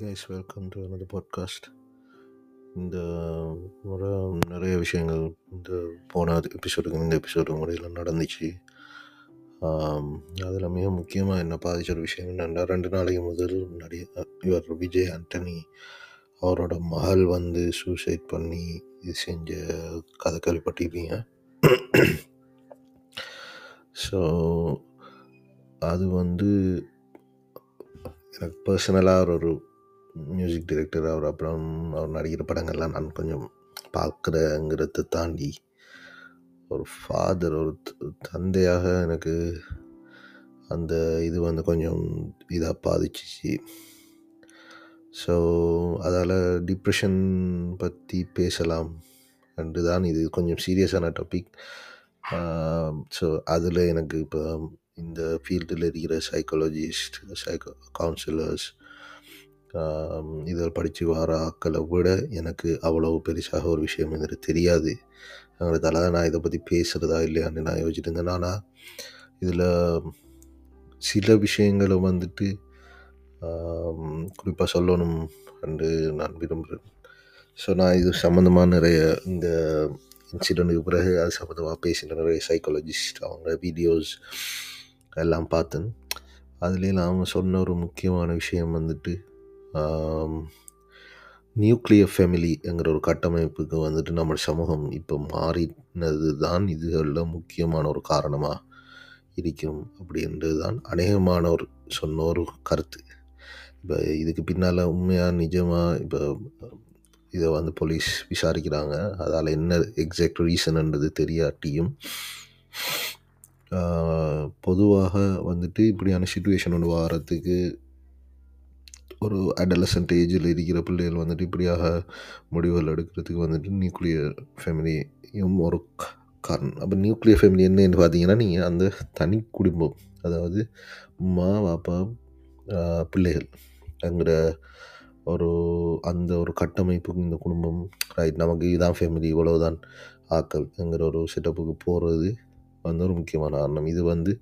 Guys welcome to another podcast இந்த முறை நிறைய விஷயங்கள் இந்த போன எபிசோடுக்கும் இந்த எபிசோடு முறையில் நடந்துச்சு. அதில் மிக முக்கியமாக என்ன பாதிச்ச ஒரு விஷயம் என்னென்னா ரெண்டு நாளைக்கு முதல் நடிக இவர் விஜய் ஆண்டனி அவரோட மகள் வந்து சூசைட் பண்ணி இது செஞ்ச கதை கேள்விப்பட்டிருப்பீங்க. ஸோ அது வந்து எனக்கு பர்சனலாக ஒரு மியூசிக் டைரக்டர் அவர் அப்புறம் அவர் நடிக்கிற படங்கள்லாம் நான் கொஞ்சம் பார்க்குறேங்கிறத தாண்டி ஒரு ஃபாதர் ஒரு தந்தையாக எனக்கு அந்த இது வந்து கொஞ்சம் இதாக பாதிச்சிச்சு. ஸோ அதால் டிப்ரெஷன் பற்றி பேசலாம் என்று தான் இது கொஞ்சம் சீரியஸான டாபிக் ஸோ அதில் எனக்கு இப்போ இந்த ஃபீல்டில் இருக்கிற சைக்காலஜிஸ்ட் சைக்கோ கவுன்சிலர்ஸ் இதில் படித்து வர ஆக்களை விட எனக்கு அவ்வளவு பெருசாக ஒரு விஷயம் எனக்கு தெரியாது. அதனால தான் நான் இதை பற்றி பேசுகிறதா இல்லையான்னு நான் யோசிச்சுட்டு இருந்தேன். ஆனால் இதில் சில விஷயங்களை வந்துட்டு குறிப்பாக சொல்லணும் என்று நான் விரும்புகிறேன். ஸோ நான் இது சம்மந்தமான நிறைய இந்த இன்சிடெண்ட்டுக்கு பிறகு அது சம்மந்தமாக பேசின நிறைய சைக்காலஜிஸ்ட் அவங்க வீடியோஸ் எல்லாம் பார்த்தேன். அதுலேயும் அவங்க சொன்ன ஒரு முக்கியமான விஷயம் வந்துட்டு நியூக்ளியர் ஃபேமிலிங்கிற ஒரு கட்டமைப்புக்கு வந்துட்டு நம்ம சமூகம் இப்போ மாறினது தான் இதுகளில் முக்கியமான ஒரு காரணமாக இருக்கும் அப்படின்றது தான் அநேகமானோர் சொன்ன ஒரு கருத்து. இப்போ இதுக்கு பின்னால் உண்மையாக நிஜமாக இப்போ இதை வந்து போலீஸ் விசாரிக்கிறாங்க. அதால் என்ன எக்ஸாக்ட் ரீசன்ன்றது தெரியாட்டியும் பொதுவாக வந்துட்டு இப்படியான சுச்சுவேஷன் ஒன்று வாரத்துக்கு ஒரு அடலசன்ட் ஏஜில் இருக்கிற பிள்ளைகள் வந்துட்டு இப்படியாக முடிவுகள் எடுக்கிறதுக்கு வந்துட்டு நியூக்ளியர் ஃபேமிலியும் ஒரு காரணம். அப்போ நியூக்ளியர் ஃபேமிலி என்னன்னு பார்த்தீங்கன்னா நீங்கள் அந்த தனி குடும்பம் அதாவது அம்மா பாப்பா பிள்ளைகள் அங்கிற ஒரு அந்த ஒரு கட்டமைப்புக்கு இந்த குடும்பம் ரைட் நமக்கு இதுதான் ஃபேமிலி இவ்வளவுதான் ஆக்கள் என்கிற ஒரு செட்டப்புக்கு போகிறது வந்து ஒரு முக்கியமான காரணம். இது வந்து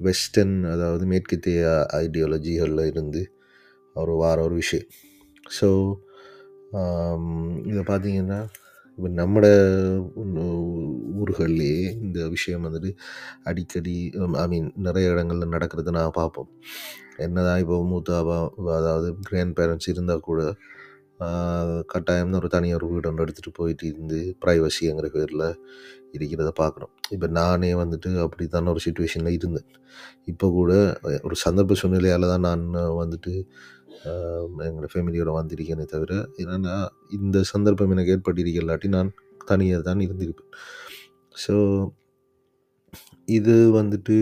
வெஸ்டர்ன் அதாவது மேற்கத்திய ஐடியாலஜிகளில் இருந்து ஒரு வார ஒரு விஷயம். ஸோ இதை பார்த்தீங்கன்னா இப்போ நம்மட ஊர்கள்லேயே இந்த விஷயம் வந்துட்டு அடிக்கடி ஐ மீன் நிறைய இடங்களில் நடக்கிறத நான் பார்ப்போம். என்னதான் இப்போ மூத்தாபா அதாவது கிராண்ட் பேரண்ட்ஸ் இருந்தால் கூட கட்டாயம்னு ஒரு தனியார் வீடு ஒன்று எடுத்துகிட்டு போயிட்டு இருந்து ப்ரைவசிங்கிற பேரில் இருக்கிறத பார்க்குறோம் இப்போ நானே வந்துட்டு அப்படி தான ஒரு சுச்சுவேஷனில் இருந்தேன். இப்போ கூட ஒரு சந்தர்ப்ப சூழ்நிலையால் தான் நான் வந்துட்டு எங்களோட ஃபேமிலியோட வந்திருக்கேனே தவிர ஏன்னா இந்த சந்தர்ப்பம் எனக்கு ஏற்பட்டிருக்க இல்லாட்டி நான் தனியாக தான் இருந்திருப்பேன். ஸோ இது வந்துட்டு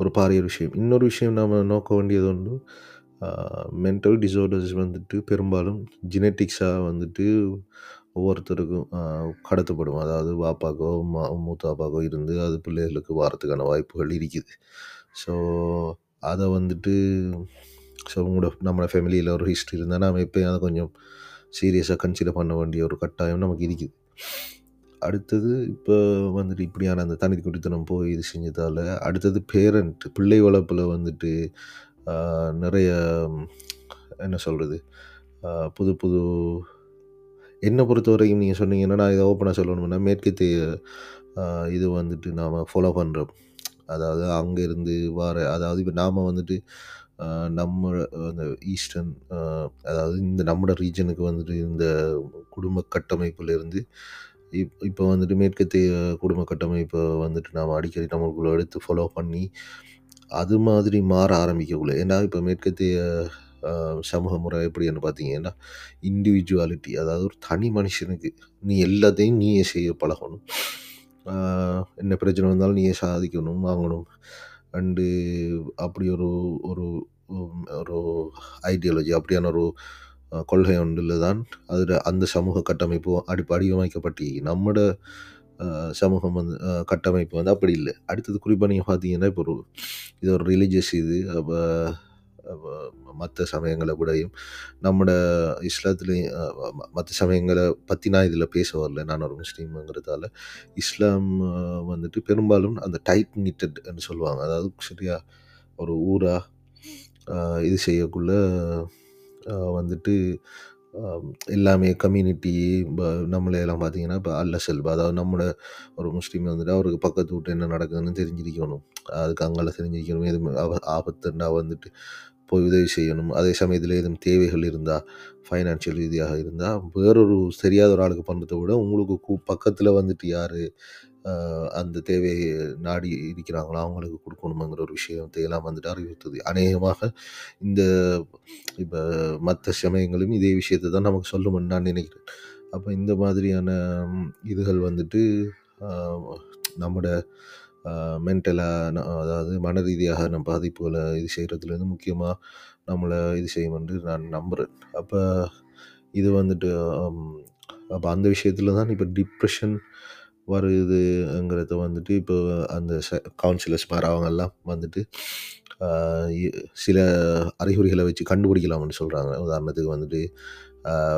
ஒரு பாரிய விஷயம். இன்னொரு விஷயம் நாம் நோக்க வேண்டியது ஒன்று மென்டல் டிசார்டர்ஸ் வந்துட்டு பெரும்பாலும் ஜெனட்டிக்ஸாக வந்துட்டு ஒவ்வொருத்தருக்கும் கடத்தப்படும். அதாவது பாப்பாக்கோ மா மூத்த பாப்பாக்கோ இருந்து அது பிள்ளைகளுக்கு வாரத்துக்கான வாய்ப்புகள் இருக்குது. ஸோ அதை வந்துட்டு ஸோ உங்களோட நம்மளோட ஃபேமிலியில் ஒரு ஹிஸ்ட்ரி இருந்தால் நம்ம எப்போயும் அதை கொஞ்சம் சீரியஸாக கன்சிடர் பண்ண வேண்டிய ஒரு கட்டாயம் நமக்கு இருக்குது. அடுத்தது இப்போ வந்துட்டு இப்படியான அந்த தனி குடித்தனம் போய் இது செஞ்சதால் அடுத்தது பேரண்ட் பிள்ளை வளர்ப்பில் வந்துட்டு நிறைய என்ன சொல்கிறது புது புது என்னை பொறுத்த வரைக்கும் நீங்கள் சொன்னீங்கன்னா நான் இதை ஓப்பனாக சொல்லணும்னா மேற்கத்திய இது வந்துட்டு நாம் ஃபாலோ பண்ணுறோம் அதாவது அங்கேருந்து வர அதாவது இப்போ நாம் வந்துட்டு நம்ம அந்த ஈஸ்டர்ன் அதாவது இந்த நம்மளோட ரீஜனுக்கு வந்துட்டு இந்த குடும்ப கட்டமைப்புலேருந்து இப் இப்போ வந்துட்டு மேற்கத்திய குடும்ப கட்டமைப்பை வந்துட்டு நாம் அடிக்கடி நம்மளுக்குள்ளே எடுத்து ஃபாலோ பண்ணி அது மாதிரி மாற ஆரம்பிக்கக்குள்ள ஏன்னா இப்போ மேற்கத்திய சமூக முறை எப்படின்னு பார்த்தீங்கன்னா இண்டிவிஜுவாலிட்டி அதாவது ஒரு தனி மனுஷனுக்கு நீ எல்லாத்தையும் நீயே செய்ய பழகணும். என்ன பிரச்சனை வந்தாலும் நீயே சாதிக்கணும் வாங்கணும். அண்டு அப்படி ஒரு ஒரு ஒரு ஐடியாலஜி அப்படியான ஒரு கொள்கை ஒன்றில் தான் அதில் அந்த சமூக கட்டமைப்பு அடி வடிவமைக்கப்பட்டு நம்மட சமூகம் வந்து கட்டமைப்பு வந்து அப்படி இல்லை. அடுத்தது குறிப்பாக நீங்கள் பார்த்தீங்கன்னா இப்போ ஒரு இது ஒரு ரிலீஜியஸ் இது அப்போ மற்ற சமயங்களை விடையும் நம்மட இஸ்லாத்துலேயும் மற்ற சமயங்களை பற்றி நான் இதில் பேச வரல. நான் ஒரு முஸ்லீம்ங்கிறதால இஸ்லாம் வந்துட்டு பெரும்பாலும் அந்த டைட் நிட்டட்னு சொல்லுவாங்க. அதாவது சரியா ஒரு ஊராக இது செய்யக்குள்ள வந்துட்டு எல்லாமே கம்யூனிட்டி நம்மளே எல்லாம் பார்த்தீங்கன்னா இப்போ அல்ல செல்வா. அதாவது நம்மளோட ஒரு முஸ்லீம் வந்துட்டு அவருக்கு பக்கத்து வீட்டு என்ன நடக்குதுன்னு தெரிஞ்சிருக்கணும். அதுக்கு அங்கால தெரிஞ்சிருக்கணும். எதுவுமே ஆபத்துண்டா வந்துட்டு போய் உதவி செய்யணும். அதே சமயத்தில் எதுவும் தேவைகள் இருந்தால் ஃபைனான்ஷியல் ரீதியாக இருந்தால் வேறொரு தெரியாத ஒரு ஆளுக்கு பண்ணுறதை விட உங்களுக்கு கூ பக்கத்தில் வந்துட்டு யார் அந்த தேவையை நாடி இருக்கிறாங்களோ அவங்களுக்கு கொடுக்கணுங்கிற ஒரு விஷயத்தையெல்லாம் வந்துட்டு அறிவித்தது அநேகமாக இந்த இப்போ மற்ற சமயங்களும் இதே விஷயத்தை தான் நமக்கு சொல்லுமென்னு நான் நினைக்கிறேன். அப்போ இந்த மாதிரியான இதுகள் வந்துட்டு ஆஹ், நம்மட மென்டலாக அதாவது மன ரீதியாக நம்ம பாதிப்புகளை இது செய்கிறதுலேருந்து முக்கியமாக நம்மளை இது செய்யும் என்று நான் நம்புகிறேன் அப்போ இது வந்துட்டு அப்போ அந்த விஷயத்தில் தான் இப்போ டிப்ரெஷன் வருதுங்கிறத வந்துட்டு இப்போ அந்த கவுன்சிலர்ஸ் மாதிரி அவங்கெல்லாம் வந்துட்டு சில அறிகுறிகளை வச்சு கண்டுபிடிக்கலாம்னு சொல்கிறாங்க உதாரணத்துக்கு வந்துட்டு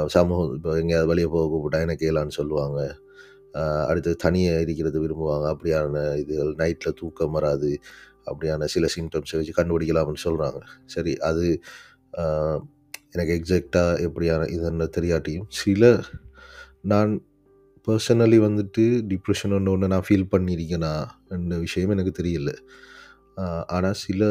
சமூகம் இப்போ எங்கேயாவது வெளியே போக கூப்பிட்டா எனக்கு கேளான்னு சொல்லுவாங்க. அடுத்தது அடுத்து தனியாக இருக்கிறது விரும்புவாங்க. அப்படியான இதுகள் நைட்டில் தூக்கம் வராது. அப்படியான சில சிம்டம்ஸை வச்சு கண்டுபிடிக்கலாம்னு சொல்கிறாங்க சரி அது எனக்கு எக்ஸாக்டாக எப்படியான இதுன்னு தெரியாட்டியும் சில நான் பர்சனலி வந்துட்டு டிப்ரெஷன் ஒன்று ஒன்று நான் ஃபீல் பண்ணியிருக்கேனா என்ற விஷயம் எனக்கு தெரியல. ஆனால் சில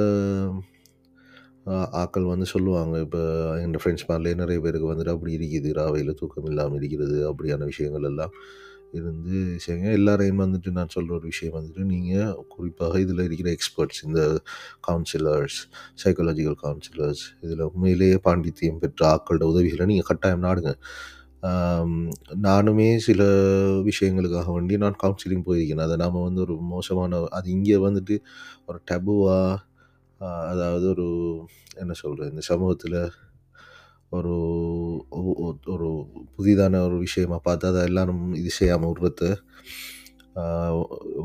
ஆக்கள் வந்து சொல்லுவாங்க. இப்போ என் ஃப்ரெண்ட்ஸ் மாதிரிலே நிறைய பேருக்கு வந்துட்டு அப்படி இருக்குது. ராவையில் தூக்கம் இல்லாமல் இருக்கிறது அப்படியான விஷயங்கள் எல்லாம். இருந்து செய்யுங்க எல்லாரையும் வந்துட்டு நான் சொல்கிற ஒரு விஷயம் வந்துட்டு நீங்கள் குறிப்பாக இதில் இருக்கிற எக்ஸ்பர்ட்ஸ் இந்த கவுன்சிலர்ஸ் சைக்காலஜிக்கல் கவுன்சிலர்ஸ் இதில் உண்மையிலேயே பாண்டித்தியம் பெற்ற ஆட்களோட உதவிகளை நீங்கள் கட்டாயம் நாடுங்க. நானுமே சில விஷயங்களுக்காக வேண்டி நான் கவுன்சிலிங் போயிருக்கேன். அதை நாம் வந்து ஒரு மோசமான அது இங்கே வந்துட்டு ஒரு டபுவாக அதாவது ஒரு என்ன சொல்கிறது இந்த சமூகத்தில் ஒரு ஒரு புதிதான ஒரு விஷயமா பார்த்து அதை எல்லாரும் இது செய்யாமல் விடுறது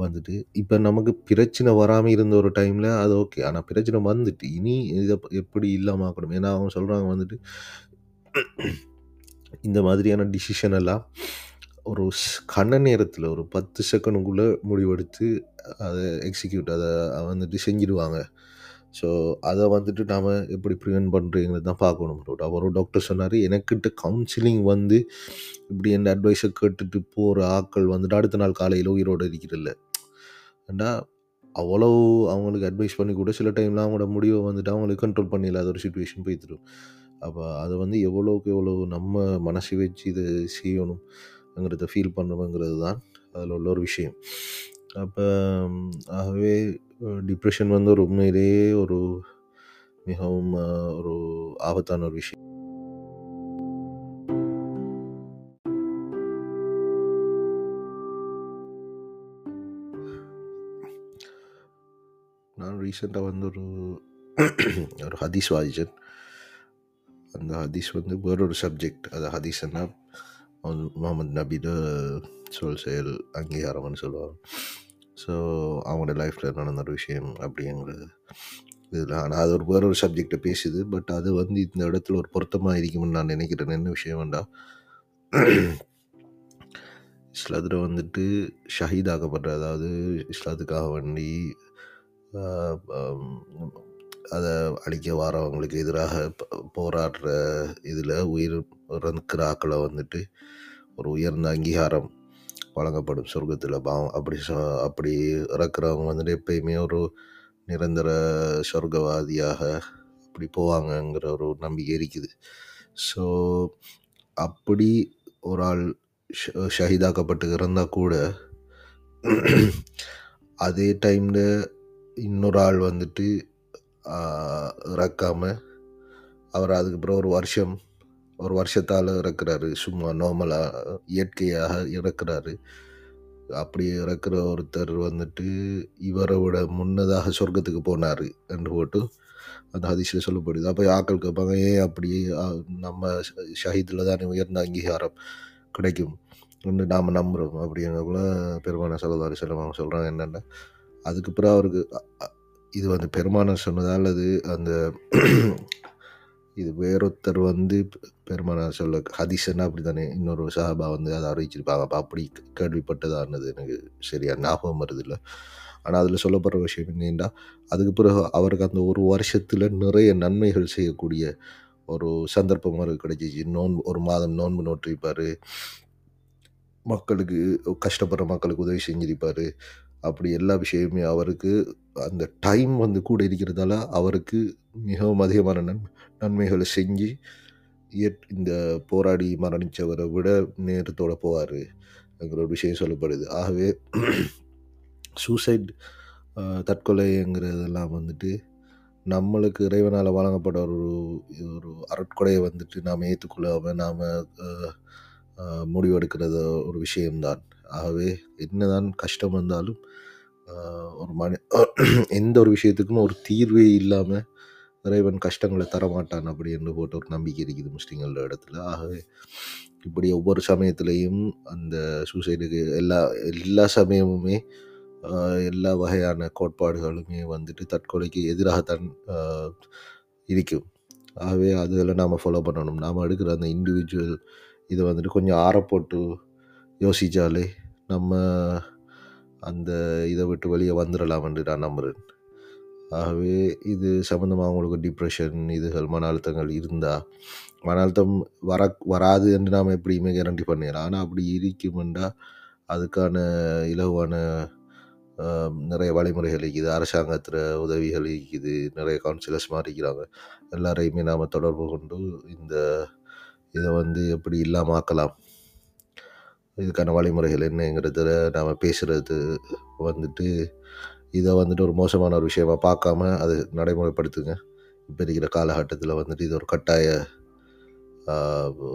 வந்துட்டு. இப்போ நமக்கு பிரச்சனை வராமல் இருந்த ஒரு டைமில் அது ஓகே ஆனால் பிரச்சனை வந்துட்டு. இனி இதை எப்படி இல்லாமல் ஆக்கணும்? ஏன்னா அவங்க சொல்கிறாங்க வந்துட்டு இந்த மாதிரியான டிசிஷன் எல்லாம் ஒரு ஸ்- நேரத்தில் ஒரு பத்து செகண்டுக்குள்ளே முடிவெடுத்து அதை எக்ஸிக்யூட் அதை வந்துட்டு செஞ்சிடுவாங்க ஸோ அதை வந்துட்டு நாம் எப்படி ப்ரிவென்ட் பண்ணுறீங்கிறது தான் பார்க்கணும் அவர் ஒரு டாக்டர் சொன்னார் எனக்கிட்ட கவுன்சிலிங் வந்து இப்படி என் அட்வைஸை கேட்டுட்டு போகிற ஆட்கள் வந்துட்டு அடுத்த நாள் காலையில் உயிரோடு இருக்கிறதில்ல. ஏன்னா அவ்வளோ அவங்களுக்கு அட்வைஸ் பண்ணி கூட சில டைமில் அவங்களோட முடிவை வந்துட்டு அவங்களுக்கு கண்ட்ரோல் பண்ண இல்லாத ஒரு சுச்சுவேஷன் போய்த்துடும் அப்போ அதை வந்து எவ்வளோக்கு எவ்வளோ நம்ம மனசு வச்சு இதை செய்யணும்ங்கிறத ஃபீல் பண்ணணுங்கிறது தான் அதில் உள்ள ஒரு விஷயம். அப்போ ஆகவே டிப்ரெஷன் வந்து ஒரு உண்மையிலேயே ஒரு மிகவும் அஹ், ஒரு ஆபத்தான ஒரு விஷயம். நான் ரீசெண்டாக வந்து ஒரு ஒரு ஹதீஸ் வாதிச்சேன் அந்த ஹதீஸ் வந்து வேறொரு சப்ஜெக்ட் அது ஹதீஸ்னா முகமது நபியோட சொல் செயல் அங்கீகாரம்னு சொல்லுவாங்க. ஸோ அவங்களோட லைஃப்பில் நடந்த ஒரு விஷயம் அப்படிங்கிறது இதில் ஆனால் அது ஒரு வேறொரு சப்ஜெக்டை பேசுது. பட் அது வந்து இந்த இடத்துல ஒரு பொருத்தமாக இருக்கும்னு நான் நினைக்கிறேன். என்ன விஷயம் வேண்டாம் இஸ்லாத்தில் வந்துட்டு ஷஹீதாக்கப்படுற அதாவது இஸ்லாத்துக்காக வேண்டி அதை அழிக்க வரவங்களுக்கு எதிராக போராடுற இதில் உயிர் இறந்துக்கிற ஆக்களை வந்துட்டு ஒரு உயர்ந்த அங்கீகாரம் வழங்கப்படும். சொர்க்கத்தில் பாவம் அப்படி சொ- அப்படி இறக்குறவங்க வந்துட்டு எப்பயுமே ஒரு நிரந்தர சொர்க்கவாதியாக அப்படி போவாங்கங்கிற ஒரு நம்பிக்கை இருக்குது. ஸோ அப்படி ஒரு ஆள் ஷ- ஷஹீதாக்கப்பட்டு இறந்தால் கூட அதே டைமில் இன்னொரு ஆள் வந்துட்டு இறக்காமல் அவர் அதுக்கப்புறம் ஒரு வருஷம் ஒரு வருஷத்தால் இறக்குறாரு. சும்மா நார்மலாக இயற்கையாக இறக்குறாரு. அப்படி இறக்குற ஒருத்தர் வந்துட்டு இவரை விட முன்னதாக சொர்க்கத்துக்கு போனார் என்று போட்டு அந்த ஹதீஸில் சொல்லப்படுது. அப்போ ஆக்கள் கேட்பாங்க ஏன் அப்படி நம்ம ஷஹீதில் தானே உயர்ந்த அங்கீகாரம் கிடைக்கும் ஒன்று நாம் நம்புகிறோம் அப்படிங்கக்குள்ள பெருமான சகோதரி செல்லம் அவங்க சொல்கிறாங்க என்னென்னா அதுக்கு பிறகு அவருக்கு இது வந்து பெருமானார் சொன்னதால் அது அந்த இது வேறொருத்தர் வந்து பெருமானார் சொல்ல ஹதீஸ்னா அப்படி தானே இன்னொரு சஹாபா வந்து அதை அறிவிச்சிருப்பாங்க. அப்போ அப்படி கேள்விப்பட்டதானது எனக்கு சரியா ஞாபகம் வருது இல்லை ஆனால் அதில் சொல்லப்படுற விஷயம் என்னென்னா அதுக்கு பிறகு அவருக்கு அந்த ஒரு வருஷத்தில் நிறைய நன்மைகள் செய்யக்கூடிய ஒரு சந்தர்ப்பம் அவருக்கு கிடைச்சிச்சு. நோன்பு ஒரு மாதம் நோன்பு நோற்றிருப்பார். மக்களுக்கு கஷ்டப்படுற மக்களுக்கு உதவி செஞ்சிருப்பார். அப்படி எல்லா விஷயமுமே அவருக்கு அந்த டைம் வந்து கூட இருக்கிறதால அவருக்கு மிகவும் அதிகமான நன் நன்மைகளை செஞ்சு இந்த போராடி மரணித்தவரை விட நேரத்தோட போவார் என்கிற ஒரு விஷயம் சொல்லப்படுது. ஆகவே சூசைட் தற்கொலைங்கிறதெல்லாம் வந்துட்டு நம்மளுக்கு இறைவனால் வழங்கப்பட்ட ஒரு ஒரு அருட்கொடையை வந்துட்டு நாம் ஏற்றுக்கொள்ளாமல் நாம் முடிவெடுக்கிறது ஒரு விஷயம்தான். ஆகவே என்னதான் கஷ்டம் வந்தாலும் ஒரு மனி எந்த ஒரு விஷயத்துக்கும் ஒரு தீர்வே இல்லாமல் இறைவன் கஷ்டங்களை தரமாட்டான் அப்படி என்று போட்டு ஒரு நம்பிக்கை இருக்குது முஸ்லீம்கள இடத்துல. ஆகவே இப்படி ஒவ்வொரு சமயத்துலேயும் அந்த சூசைடுக்கு எல்லா எல்லா சமயமுமே எல்லா வகையான கோட்பாடுகளுமே வந்துட்டு தற்கொலைக்கு எதிராகத்தான் இருக்கும். ஆகவே அதில் நாம் ஃபாலோ பண்ணணும். நாம் எடுக்கிற அந்த இண்டிவிஜுவல் இதை வந்துட்டு கொஞ்சம் ஆறப்போட்டு யோசித்தாலே நம்ம அந்த இதை விட்டு வெளியே வந்துடலாம் என்று நான் நம்புகிறேன் ஆகவே இது சம்மந்தமாக உங்களுக்கு டிப்ரெஷன் இதுகள் மன அழுத்தங்கள் இருந்தால் மன அழுத்தம் வர வராது என்று நாம் எப்படியுமே கேரண்டி பண்ணிடலாம் ஆனால் அப்படி இருக்குமெண்டா அதுக்கான இலகுவான நிறைய வழிமுறைகள் இருக்குது. அரசாங்கத்தில் உதவிகள் இருக்குது. நிறைய கவுன்சிலர்ஸ் மாறிக்கிறாங்க எல்லாரையுமே நாம் தொடர்பு கொண்டு இந்த இதை வந்து எப்படி இல்லாமல் ஆக்கலாம். இதுக்கான வழிமுறைகள் என்னங்கிறத நாம் பேசுகிறது வந்துட்டு இதை வந்துட்டு ஒரு மோசமான ஒரு விஷயமா பார்க்காம அது நடைமுறைப்படுத்துங்க. இப்போ இருக்கிற காலகட்டத்தில் வந்துட்டு இது ஒரு கட்டாய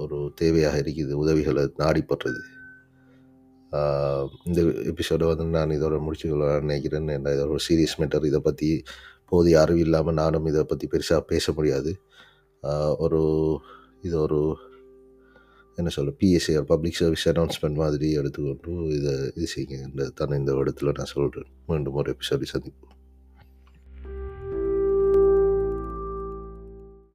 ஒரு தேவையாக இருக்குது உதவிகளை நாடிப்படுறது இந்த எபிசோடை வந்து நான் இதோட முடிச்சுக்கொள்ள நினைக்கிறேன். ஏன்னா இதோட ஒரு சீரியஸ் மேட்டர் இதை பற்றி போதிய அறிவு இல்லாமல் நானும் இதை பற்றி பெருசாக பேச முடியாது. ஒரு இது ஒரு என்ன சொல்ல பிஎஸ்சி பப்ளிக் சர்வீஸ் அனௌன்ஸ்மெண்ட் மாதிரி எடுத்துக்கொண்டு இதை இது செய்யுங்க தான் இந்த இடத்துல நான் சொல்கிறேன் மீண்டும் ஒரு எபிசோடி சந்திப்போம்.